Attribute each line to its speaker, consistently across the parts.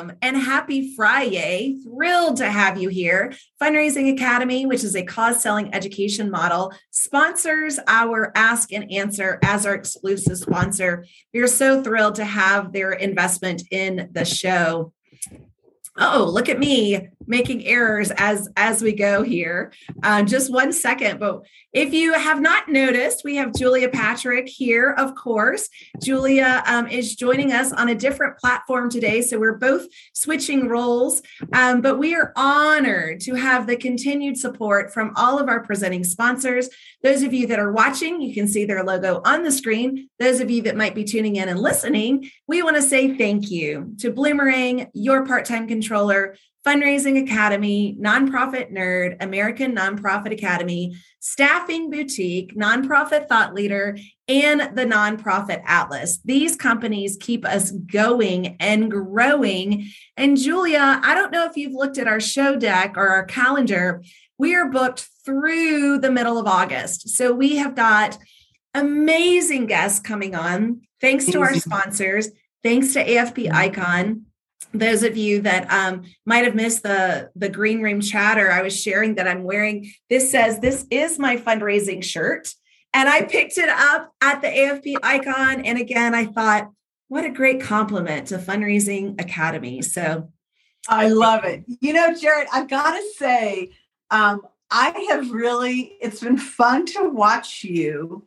Speaker 1: Welcome and happy Friday. Thrilled to have you here. Fundraising Academy, which is a cause selling education model, sponsors our Ask and Answer as our exclusive sponsor. We are so thrilled to have their investment in the show oh look at me making errors as as we go here. Uh, just one second but if you have not noticed we have julia patrick here of course. Julia um, is joining us on a different platform today so we're both switching roles. Um, but we are honored to have the continued support from all of our presenting sponsors. Those of you that are watching, you can see their logo on the screen. Those of you that might be tuning in and listening, we want to say thank you to Bloomerang, your part time controller, Fundraising Academy, Nonprofit Nerd, American Nonprofit Academy, Staffing Boutique, Nonprofit Thought Leader, and the Nonprofit Atlas. These companies keep us going and growing. And Julia, I don't know if you've looked at our show deck or our calendar. We are booked through the middle of August. So we have got amazing guests coming on. Thanks to our sponsors. Thanks to AFP Icon. Those of you that um, might have missed the the green room chatter, I was sharing that I'm wearing. This says this is my fundraising shirt, and I picked it up at the AFP Icon. And again, I thought, what a great compliment to Fundraising Academy. So
Speaker 2: I love it. You know, Jarrett, I've got to say, um, I have really, it's been fun to watch you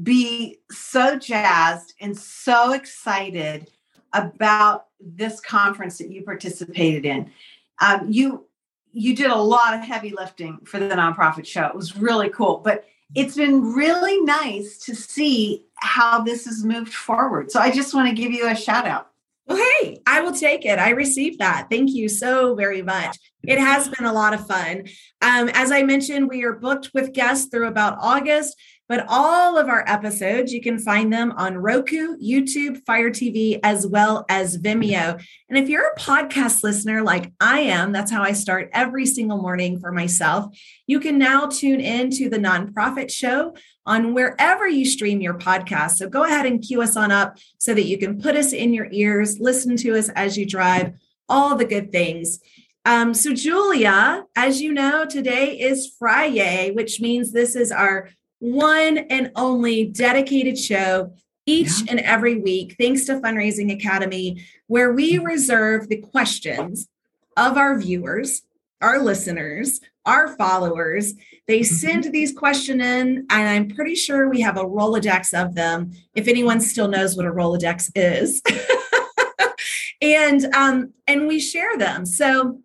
Speaker 2: be so jazzed and so excited about this conference that you participated in. Um, you you did a lot of heavy lifting for the nonprofit show. It was really cool, but it's been really nice to see how this has moved forward. So I just want to give you a shout out.
Speaker 1: Well, hey, I will take it. I received that. Thank you so very much. It has been a lot of fun. Um, as I mentioned, we are booked with guests through about August, but all of our episodes, you can find them on Roku, YouTube, Fire TV, as well as Vimeo. And if you're a podcast listener like I am, that's how I start every single morning for myself. You can now tune in to the nonprofit show on wherever you stream your podcast. So go ahead and cue us on up so that you can put us in your ears, listen to us as you drive, all the good things. Um, so, Julia, as you know, today is Friday, which means this is our one and only dedicated show each yeah. and every week, thanks to Fundraising Academy, where we reserve the questions of our viewers, our listeners, our followers. They mm-hmm. send these questions in, and I'm pretty sure we have a Rolodex of them. If anyone still knows what a Rolodex is, and um, and we share them. So,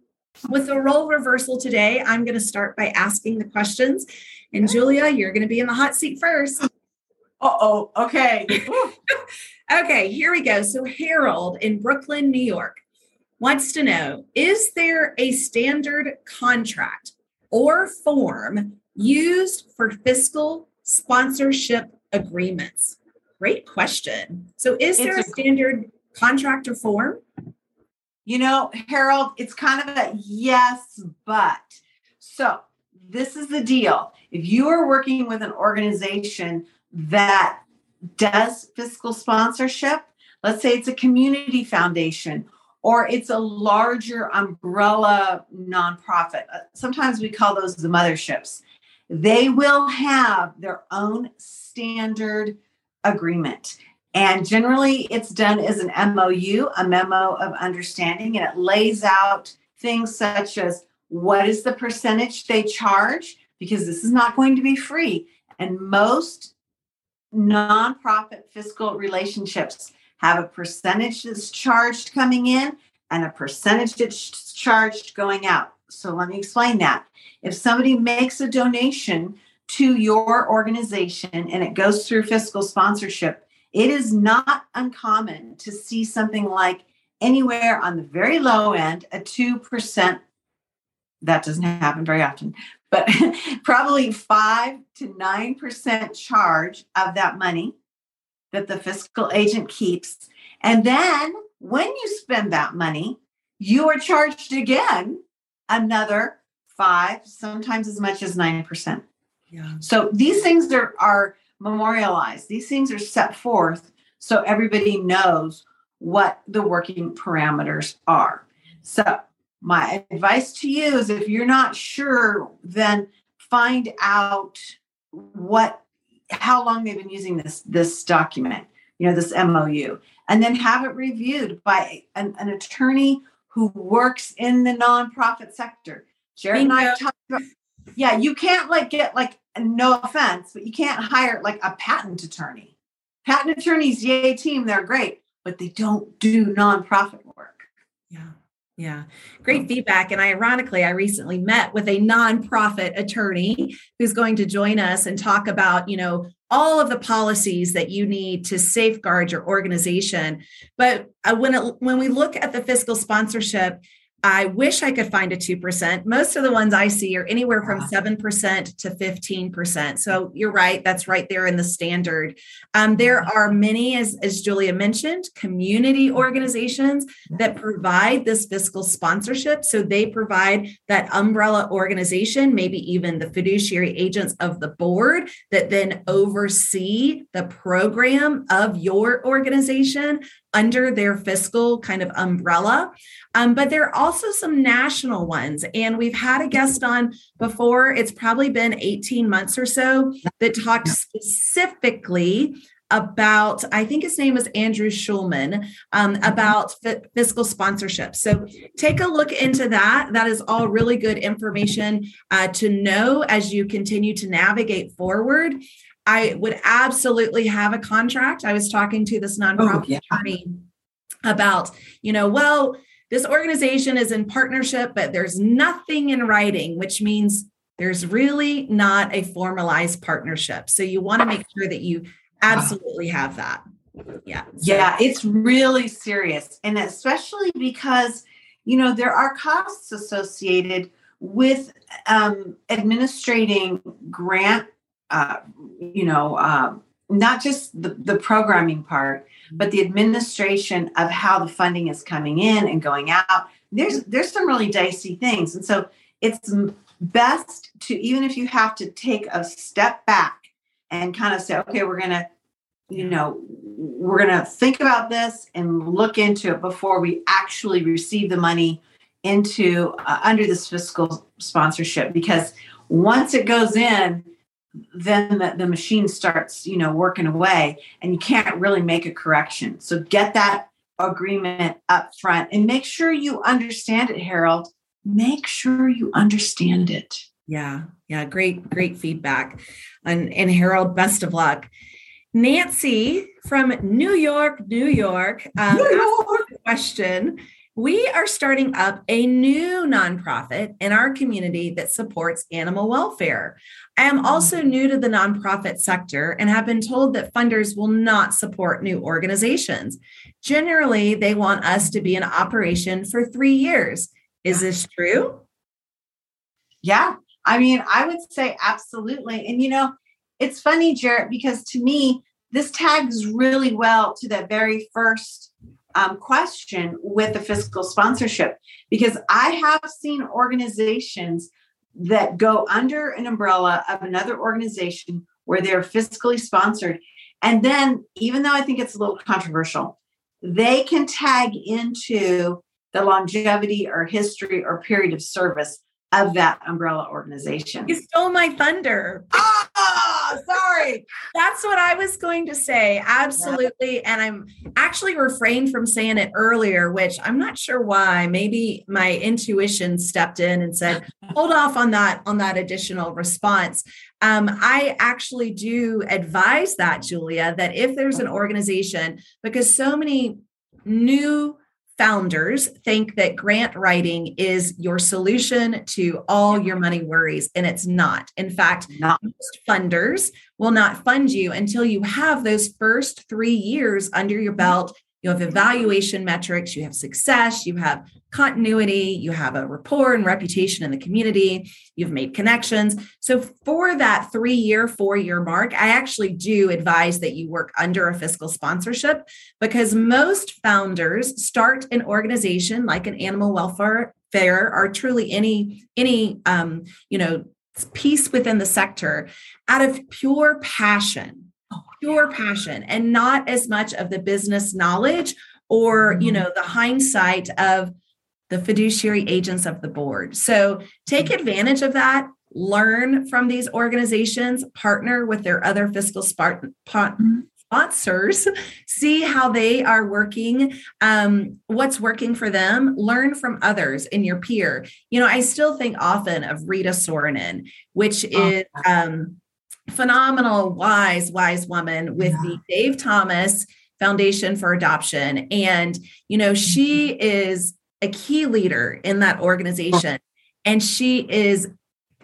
Speaker 1: with the role reversal today, I'm going to start by asking the questions, and Julia, you're going to be in the hot seat first.
Speaker 2: Uh oh. Okay.
Speaker 1: okay. Here we go. So Harold in Brooklyn, New York wants to know Is there a standard contract or form used for fiscal sponsorship agreements? Great question. So, is there a, a standard contract or form?
Speaker 2: You know, Harold, it's kind of a yes, but. So, this is the deal. If you are working with an organization that does fiscal sponsorship, let's say it's a community foundation or it's a larger umbrella nonprofit. Uh, sometimes we call those the motherships. They will have their own standard agreement. And generally, it's done as an MOU, a memo of understanding, and it lays out things such as what is the percentage they charge, because this is not going to be free. And most nonprofit fiscal relationships have a percentage that's charged coming in and a percentage that's charged going out. So let me explain that. If somebody makes a donation to your organization and it goes through fiscal sponsorship, it is not uncommon to see something like anywhere on the very low end, a 2%. That doesn't happen very often, but probably 5 to 9% charge of that money that the fiscal agent keeps. And then when you spend that money, you are charged again another five, sometimes as much as 9%. Yeah. So these things are, are memorialized, these things are set forth so everybody knows what the working parameters are. So, my advice to you is if you're not sure, then find out what how long they've been using this this document, you know, this MOU, and then have it reviewed by an, an attorney who works in the nonprofit sector. Jared and I talked about, yeah, you can't like get like no offense, but you can't hire like a patent attorney. Patent attorneys, yay team, they're great, but they don't do nonprofit work.
Speaker 1: Yeah. Yeah, great feedback. And ironically, I recently met with a nonprofit attorney who's going to join us and talk about, you know, all of the policies that you need to safeguard your organization. But uh, when it, when we look at the fiscal sponsorship, I wish I could find a 2%. Most of the ones I see are anywhere from 7% to 15%. So you're right, that's right there in the standard. Um, there are many, as, as Julia mentioned, community organizations that provide this fiscal sponsorship. So they provide that umbrella organization, maybe even the fiduciary agents of the board that then oversee the program of your organization under their fiscal kind of umbrella. Um, but there are also some national ones. And we've had a guest on before, it's probably been 18 months or so, that talked specifically about, I think his name is Andrew Schulman, um, mm-hmm. about f- fiscal sponsorship. So take a look into that. That is all really good information uh, to know as you continue to navigate forward. I would absolutely have a contract. I was talking to this nonprofit oh, yeah. attorney about, you know, well, this organization is in partnership, but there's nothing in writing, which means there's really not a formalized partnership. So you want to make sure that you absolutely have that. Yeah. So.
Speaker 2: Yeah, it's really serious. And especially because, you know, there are costs associated with um, administrating grant uh, you know, uh, not just the, the programming part, but the administration of how the funding is coming in and going out. There's there's some really dicey things, and so it's best to even if you have to take a step back and kind of say, okay, we're gonna, you know, we're gonna think about this and look into it before we actually receive the money into uh, under this fiscal sponsorship. Because once it goes in then the, the machine starts you know working away and you can't really make a correction. So get that agreement up front and make sure you understand it harold. Make sure you understand it.
Speaker 1: Yeah yeah great great feedback. And and harold best of luck. Nancy from new york new york, um, new york. question we are starting up a new nonprofit in our community that supports animal welfare. I am also mm. new to the nonprofit sector and have been told that funders will not support new organizations. Generally, they want us to be in operation for three years. Is this true?
Speaker 2: Yeah. I mean, I would say absolutely. And, you know, it's funny, Jarrett, because to me, this tags really well to that very first um, question with the fiscal sponsorship because I have seen organizations that go under an umbrella of another organization where they're fiscally sponsored. And then, even though I think it's a little controversial, they can tag into the longevity or history or period of service of that umbrella organization.
Speaker 1: You stole my thunder.
Speaker 2: Sorry.
Speaker 1: That's what I was going to say. Absolutely. And I'm actually refrained from saying it earlier, which I'm not sure why. Maybe my intuition stepped in and said, hold off on that, on that additional response. Um, I actually do advise that, Julia, that if there's an organization, because so many new founders think that grant writing is your solution to all your money worries, and it's not. In fact, not. most funders will not fund you until you have those first three years under your belt you have evaluation metrics, you have success, you have continuity, you have a rapport and reputation in the community, you've made connections. So, for that three year, four year mark, I actually do advise that you work under a fiscal sponsorship because most founders start an organization like an animal welfare fair or truly any any um, you know piece within the sector out of pure passion pure passion and not as much of the business knowledge or you mm-hmm. know the hindsight of the fiduciary agents of the board. So take advantage of that. Learn from these organizations, partner with their other fiscal sponsors, see how they are working, um, what's working for them, learn from others in your peer. You know, I still think often of Rita Soronen, which oh, is um, phenomenal, wise, wise woman with yeah. the Dave Thomas Foundation for Adoption. And, you know, she mm-hmm. is a key leader in that organization. And she is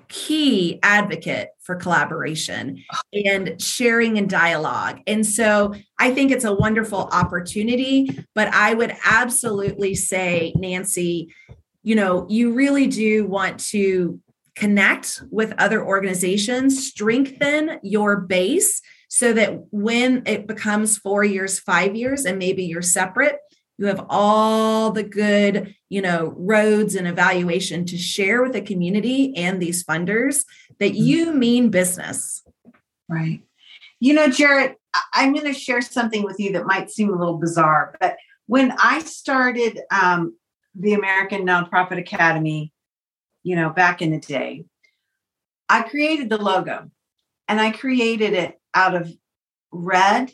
Speaker 1: key advocate for collaboration and sharing and dialogue. And so I think it's a wonderful opportunity, but I would absolutely say, Nancy, you know, you really do want to connect with other organizations, strengthen your base so that when it becomes four years, five years, and maybe you're separate, you have all the good you know roads and evaluation to share with the community and these funders that mm-hmm. you mean business.
Speaker 2: Right. You know jarrett i'm going to share something with you that might seem a little bizarre but when i started um, the american nonprofit academy you know back in the day i created the logo and i created it out of red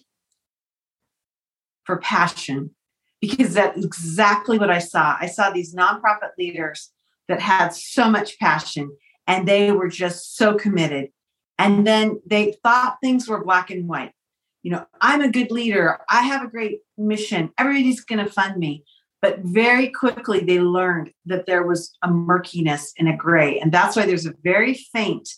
Speaker 2: for passion because that's exactly what I saw. I saw these nonprofit leaders that had so much passion and they were just so committed. And then they thought things were black and white. You know, I'm a good leader. I have a great mission. Everybody's going to fund me. But very quickly, they learned that there was a murkiness and a gray. And that's why there's a very faint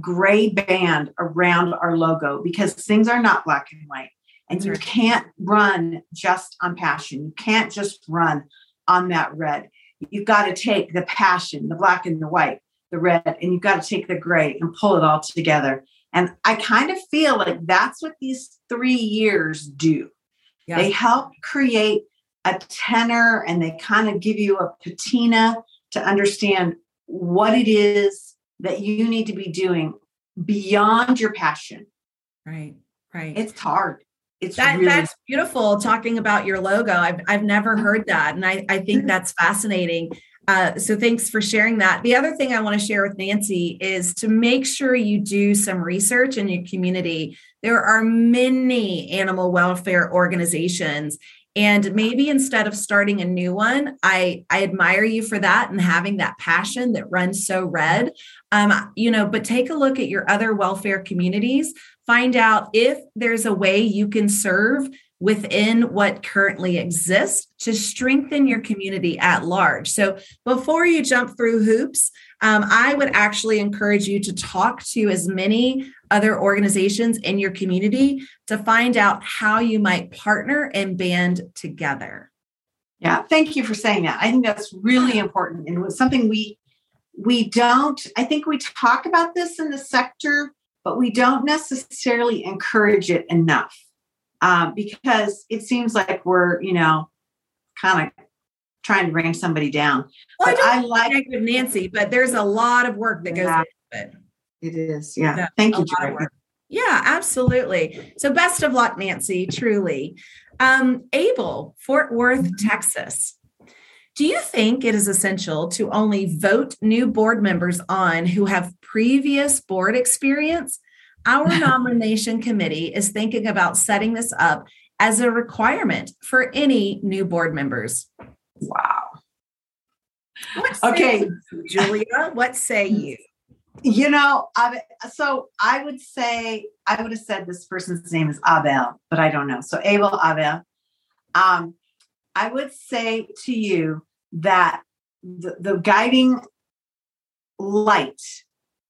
Speaker 2: gray band around our logo because things are not black and white. And you can't run just on passion. You can't just run on that red. You've got to take the passion, the black and the white, the red, and you've got to take the gray and pull it all together. And I kind of feel like that's what these three years do. Yes. They help create a tenor and they kind of give you a patina to understand what it is that you need to be doing beyond your passion.
Speaker 1: Right, right.
Speaker 2: It's hard
Speaker 1: it's that really- that's beautiful talking about your logo. I've, I've never heard that and i, I think that's fascinating. Uh, so thanks for sharing that. The other thing i want to share with nancy is to make sure you do some research in your community. There are many animal welfare organizations and maybe instead of starting a new one i i admire you for that and having that passion that runs so red. Um you know but take a look at your other welfare communities find out if there's a way you can serve within what currently exists to strengthen your community at large. So before you jump through hoops, um, I would actually encourage you to talk to as many other organizations in your community to find out how you might partner and band together.
Speaker 2: Yeah, thank you for saying that. I think that's really important and was something we we don't I think we talk about this in the sector but we don't necessarily encourage it enough um, because it seems like we're, you know, kind of trying to bring somebody down.
Speaker 1: Well, but I, I like with Nancy, but there's a lot of work that goes yeah, into it.
Speaker 2: It is, yeah. yeah Thank you,
Speaker 1: Yeah, absolutely. So best of luck, Nancy. Truly, um, Abel, Fort Worth, mm-hmm. Texas. Do you think it is essential to only vote new board members on who have previous board experience? Our nomination committee is thinking about setting this up as a requirement for any new board members.
Speaker 2: Wow. okay,
Speaker 1: you, Julia, what say you?
Speaker 2: You know, so I would say I would have said this person's name is Abel, but I don't know. So Abel Abel. Um, I would say to you that the, the guiding light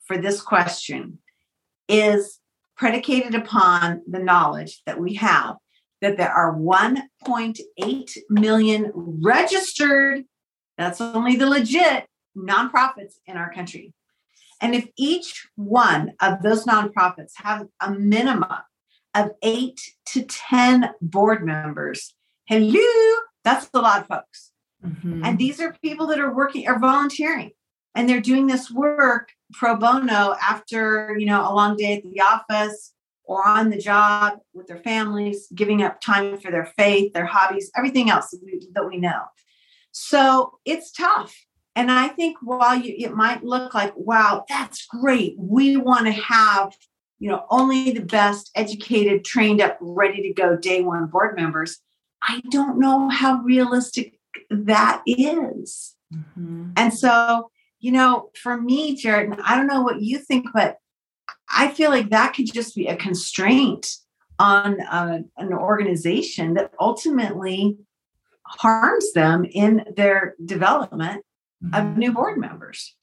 Speaker 2: for this question is predicated upon the knowledge that we have that there are 1.8 million registered, that's only the legit nonprofits in our country. And if each one of those nonprofits have a minimum of eight to 10 board members, hello, that's a lot of folks. Mm-hmm. And these are people that are working or volunteering and they're doing this work pro bono after, you know, a long day at the office or on the job with their families, giving up time for their faith, their hobbies, everything else that we, that we know. So it's tough. And I think while you, it might look like, wow, that's great. We want to have, you know, only the best educated, trained up, ready to go day one board members. I don't know how realistic that is. Mm-hmm. And so, you know, for me, Jarrett, I don't know what you think, but I feel like that could just be a constraint on uh, an organization that ultimately harms them in their development mm-hmm. of new board members.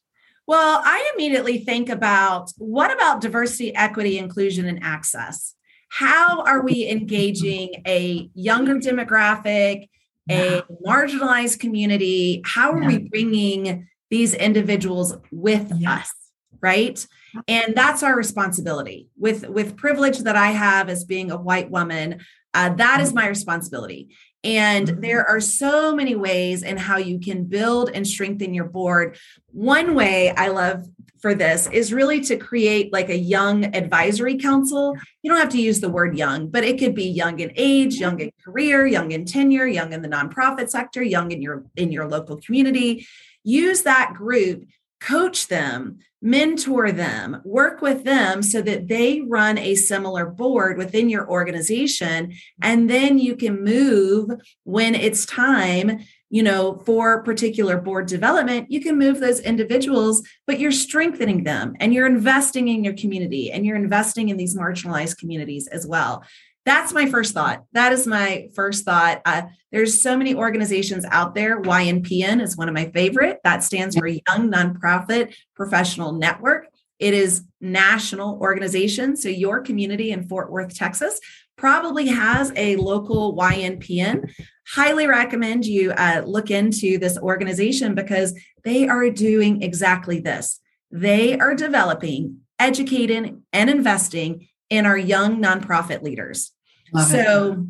Speaker 1: Well, I immediately think about what about diversity, equity, inclusion, and access? How are we engaging a younger demographic, a marginalized community? How are yeah. we bringing these individuals with yeah. us? Right. And that's our responsibility with with privilege that I have as being a white woman. Uh, that is my responsibility. And mm-hmm. there are so many ways in how you can build and strengthen your board. One way I love for this is really to create like a young advisory council. You don't have to use the word young, but it could be young in age, young in career, young in tenure, young in the nonprofit sector, young in your in your local community. Use that group, coach them, mentor them, work with them so that they run a similar board within your organization and then you can move when it's time you know, for particular board development, you can move those individuals, but you're strengthening them and you're investing in your community and you're investing in these marginalized communities as well. That's my first thought. That is my first thought. Uh, there's so many organizations out there. YNPN is one of my favorite. That stands for Young Nonprofit Professional Network. It is national organization. So your community in Fort Worth, Texas, probably has a local YNPN. Highly recommend you uh, look into this organization because they are doing exactly this. They are developing, educating, and investing in our young nonprofit leaders. Love so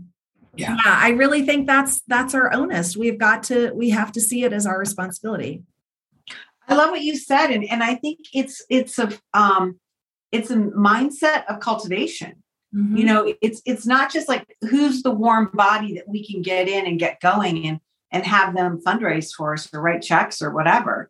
Speaker 1: yeah. yeah, I really think that's that's our onus. We've got to we have to see it as our responsibility.
Speaker 2: I love what you said, and and I think it's it's a um it's a mindset of cultivation Mm-hmm. You know, it's it's not just like who's the warm body that we can get in and get going and and have them fundraise for us or write checks or whatever.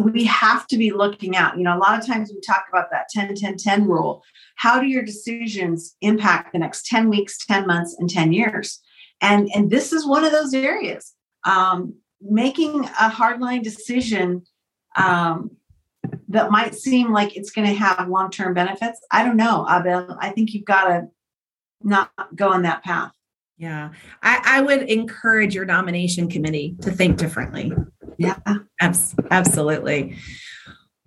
Speaker 2: We have to be looking out. You know, a lot of times we talk about that 10 10 10 rule. How do your decisions impact the next 10 weeks, 10 months, and 10 years? And and this is one of those areas. Um, making a hardline decision um, that might seem like it's going to have long term benefits. I don't know, Abel. I think you've got to not go on that path.
Speaker 1: Yeah, I, I would encourage your nomination committee to think differently.
Speaker 2: Yeah,
Speaker 1: Abs- absolutely.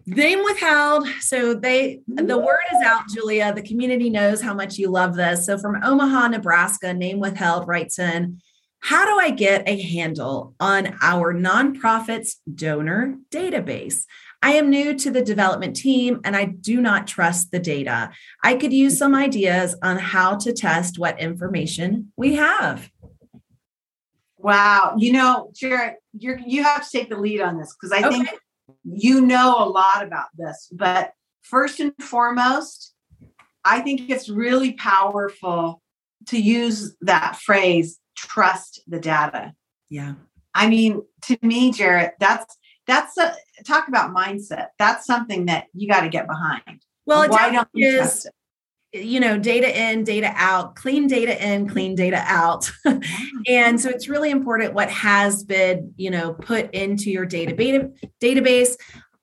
Speaker 1: Name withheld. So they the word is out, Julia. The community knows how much you love this. So from Omaha, Nebraska, name withheld writes in, how do I get a handle on our nonprofits donor database? I am new to the development team and I do not trust the data. I could use some ideas on how to test what information we have.
Speaker 2: Wow. You know, Jarrett, you're, you have to take the lead on this because I okay. think you know a lot about this. But first and foremost, I think it's really powerful to use that phrase, trust the data.
Speaker 1: Yeah.
Speaker 2: I mean, to me, Jarrett, that's that's a talk about mindset. That's something that you got to get behind.
Speaker 1: Well, why don't you trust it? You know data in data out clean data in clean data out and so it's really important what has been you know put into your database database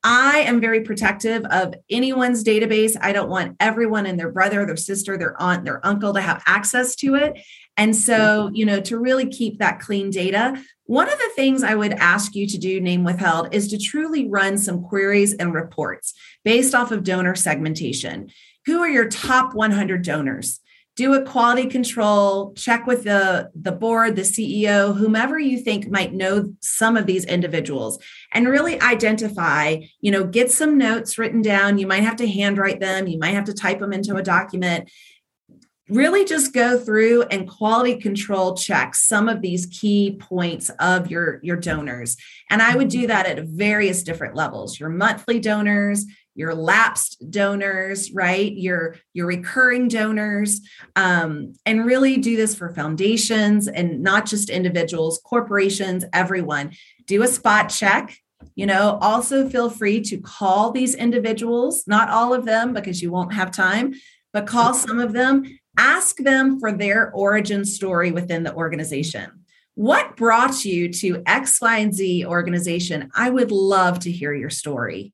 Speaker 1: I am very protective of anyone's database. I don't want everyone and their brother, their sister, their aunt, their uncle to have access to it. And so, mm-hmm. you know, to really keep that clean data, one of the things I would ask you to do, name withheld, is to truly run some queries and reports based off of donor segmentation. Who are your top 100 donors? Do a quality control, check with the, the board, the CEO, whomever you think might know some of these individuals, and really identify, you know, get some notes written down. You might have to handwrite them, you might have to type them into a document really just go through and quality control check some of these key points of your your donors and i would do mm-hmm. that at various different levels your monthly donors your lapsed donors right your your recurring donors um, and really do this for foundations and not just individuals corporations everyone do a spot check. You know, also feel free to call these individuals, not all of them because you won't have time, but call some of them, ask them for their origin story within the organization. What brought you to X, Y, and Z organization? I would love to hear your story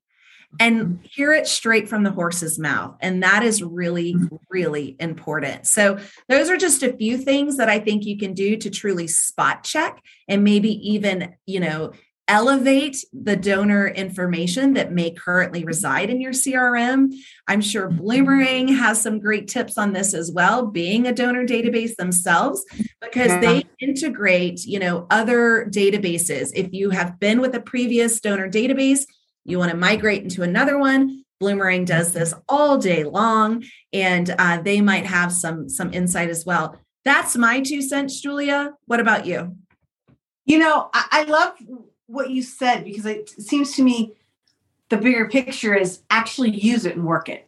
Speaker 1: and mm-hmm. hear it straight from the horse's mouth. And that is really, mm-hmm. really important. So, those are just a few things that I think you can do to truly spot check and maybe even, you know, elevate the donor information that may currently reside in your CRM. I'm sure mm-hmm. Bloomerang has some great tips on this as well, being a donor database themselves, because yeah. they integrate, you know, other databases. If you have been with a previous donor database, you want to migrate into another one. Bloomerang does this all day long and uh, they might have some some insight as well. That's my two cents julia. What about you?
Speaker 2: You know i, I love what you said because it seems to me the bigger picture is actually use it and work it.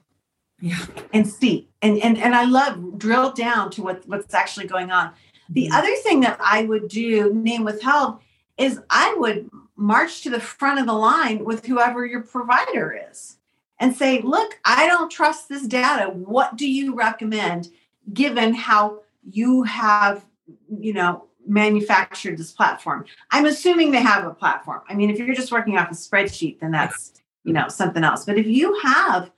Speaker 1: Yeah.
Speaker 2: And see and and, and i love drill down to what what's actually going on. The mm-hmm. other thing that i would do name withheld is i would march to the front of the line with whoever your provider is and say, look, I don't trust this data. What do you recommend given how you have, you know, manufactured this platform? I'm assuming they have a platform. I mean, if you're just working off a spreadsheet, then that's, you know, something else. But if you have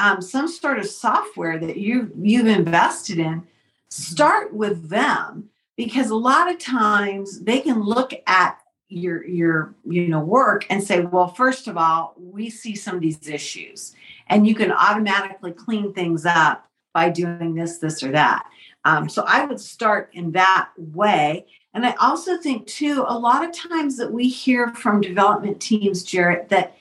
Speaker 2: um, some sort of software that you you've invested in, start with them because a lot of times they can look at your your you know work and say well first of all we see some of these issues and you can automatically clean things up by doing this this or that um, so i would start in that way and i also think too a lot of times that we hear from development teams jarrett that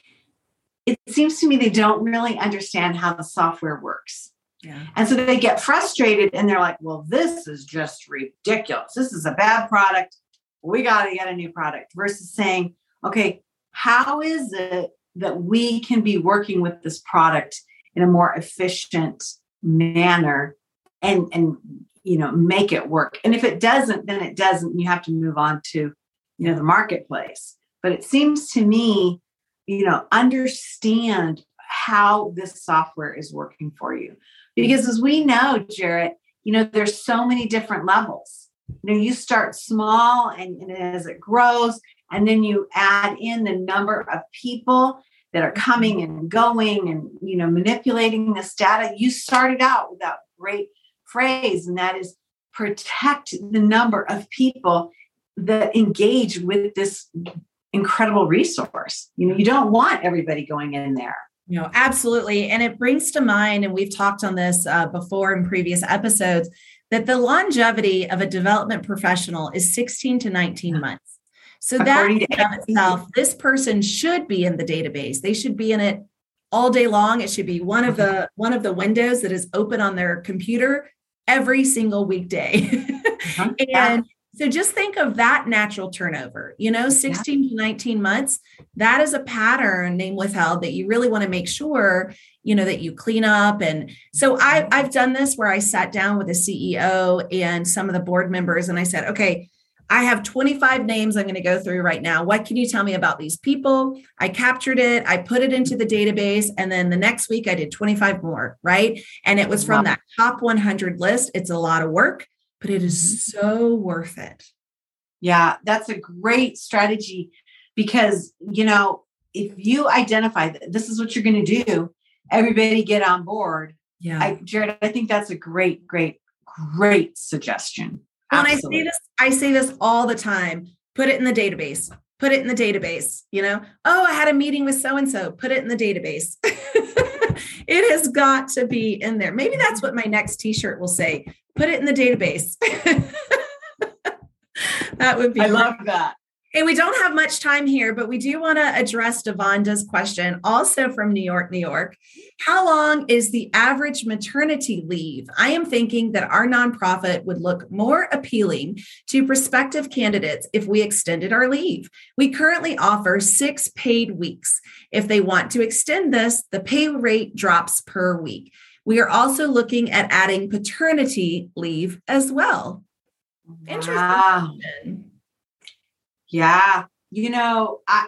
Speaker 2: it seems to me they don't really understand how the software works
Speaker 1: yeah.
Speaker 2: And so they get frustrated and they're like, well, this is just ridiculous. This is a bad product we got to get a new product versus saying, okay, how is it that we can be working with this product in a more efficient manner and and you know make it work? And if it doesn't then it doesn't you have to move on to you know the marketplace. But it seems to me you know understand how this software is working for you. Because as we know jarrett you know there's so many different levels you know you start small and, and as it grows and then you add in the number of people that are coming and going and you know manipulating this data. You started out with that great phrase and that is protect the number of people that engage with this incredible resource. You know you don't want everybody going in there.
Speaker 1: You know absolutely. And it brings to mind and we've talked on this uh, before in previous episodes that the longevity of a development professional is 16 to 19 months. So that in itself, this person should be in the database. They should be in it all day long. It should be one of the one of the windows that is open on their computer every single weekday. Uh-huh. and so just think of that natural turnover, you know, 16 yeah. to 19 months. That is a pattern name withheld that you really want to make sure, you know, that you clean up. And so I, mm-hmm. I've done this where I sat down with the CEO and some of the board members and I said, okay, I have 25 names I'm going to go through right now. What can you tell me about these people? I captured it, I put it into the database, and then the next week I did 25 more, right? And it was from that top 100 list. It's a lot of work but it is mm-hmm. so worth it.
Speaker 2: Yeah, that's a great strategy because, you know, if you identify that this is what you're going to do, everybody get on board.
Speaker 1: Yeah.
Speaker 2: I, Jarrett, I think that's a great, great, great suggestion.
Speaker 1: When I say this, I say this all the time. Put it in the database. Put it in the database. You know, oh, I had a meeting with so and so. Put it in the database. it has got to be in there. Maybe that's what my next t-shirt will say. Put it in the database. that would be
Speaker 2: I love that.
Speaker 1: And we don't have much time here, but we do want to address Devanda's question, also from New York, New York. How long is the average maternity leave? I am thinking that our nonprofit would look more appealing to prospective candidates if we extended our leave. We currently offer six paid weeks. If they want to extend this, the pay rate drops per week. We are also looking at adding paternity leave as well.
Speaker 2: Interesting. Yeah. you know, I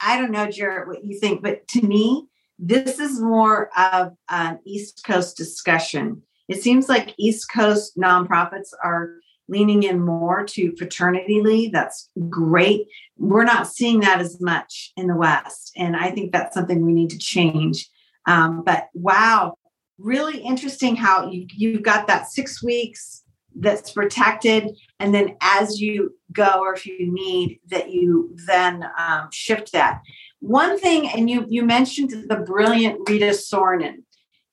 Speaker 2: I don't know, Jarrett, what you think, but to me, this is more of an East Coast discussion. It seems like East Coast nonprofits are leaning in more to paternity leave. That's great. We're not seeing that as much in the West. And I think that's something we need to change. Um, but wow, really interesting how you, you've got that six weeks that's protected. And then as you go, or if you need, that you then um, shift that. One thing, and you, you mentioned the brilliant Rita Soronen.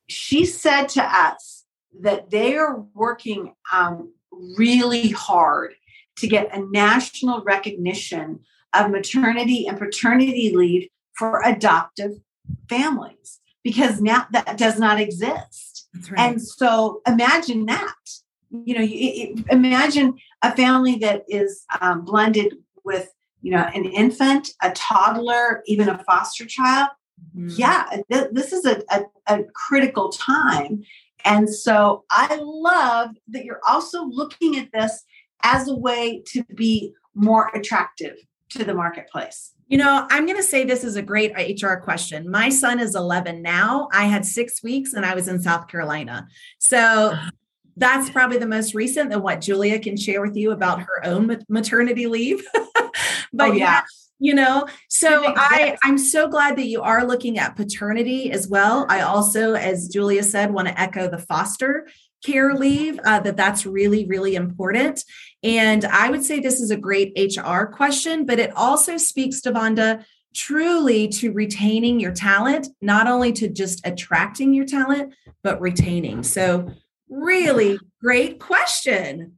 Speaker 2: She said to us that they are working um, really hard to get a national recognition of maternity and paternity leave for adoptive families because now that does not exist. Right. And so imagine that. You know, you, imagine a family that is um, blended with, you know, an infant, a toddler, even a foster child. Mm-hmm. Yeah, th- this is a, a, a critical time. And so I love that you're also looking at this as a way to be more attractive to the marketplace.
Speaker 1: You know, I'm going to say this is a great HR question. My son is 11 now. I had six weeks and I was in South Carolina. So that's probably the most recent than what Julia can share with you about her own maternity leave. but oh, yeah. you know so i i'm so glad that you are looking at paternity as well. I also as julia said want to echo the foster care leave uh, that that's really really important. And i would say this is a great hr question but it also speaks to vonda truly to retaining your talent not only to just attracting your talent but retaining. So really great question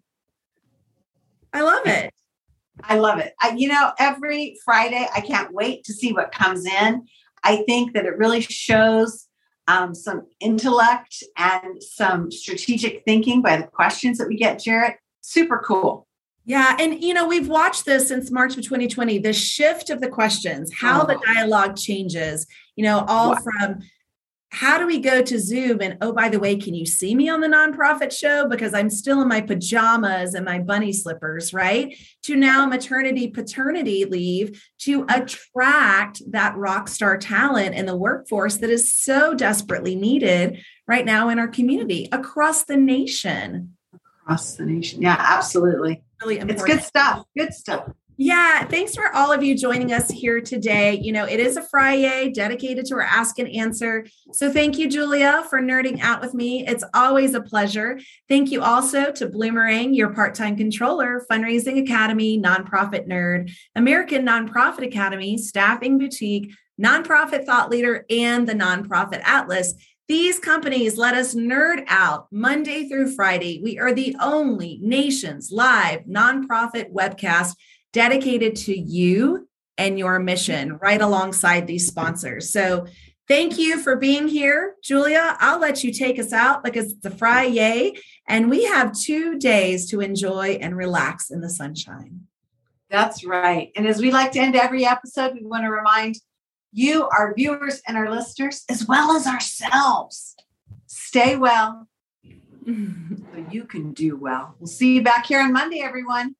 Speaker 1: i love it
Speaker 2: I love it. I, you know, every Friday, I can't wait to see what comes in. I think that it really shows um, some intellect and some strategic thinking by the questions that we get, Jarrett. Super cool.
Speaker 1: Yeah. And, you know, we've watched this since March of 2020, the shift of the questions, how oh. the dialogue changes, you know, all wow. from how do we go to Zoom and oh by the way, can you see me on the nonprofit show because I'm still in my pajamas and my bunny slippers, right? To now maternity paternity leave to attract that rock star talent in the workforce that is so desperately needed right now in our community across the nation.
Speaker 2: Across the nation. Yeah, absolutely. Really important. It's good stuff. Good stuff.
Speaker 1: Yeah, thanks for all of you joining us here today. You know, it is a Friday dedicated to our Ask and Answer. So thank you, Julia, for nerding out with me. It's always a pleasure. Thank you also to Bloomerang, your part time controller, Fundraising Academy, Nonprofit Nerd, American Nonprofit Academy, Staffing Boutique, Nonprofit Thought Leader, and the Nonprofit Atlas. These companies let us nerd out Monday through Friday. We are the only nation's live nonprofit webcast dedicated to you and your mission right alongside these sponsors. So thank you for being here. Julia, I'll let you take us out because it's a Friday and we have two days to enjoy and relax in the sunshine.
Speaker 2: That's right. And as we like to end every episode, we want to remind you, our viewers, and our listeners, as well as ourselves, stay well so you can do well. We'll see you back here on Monday, everyone.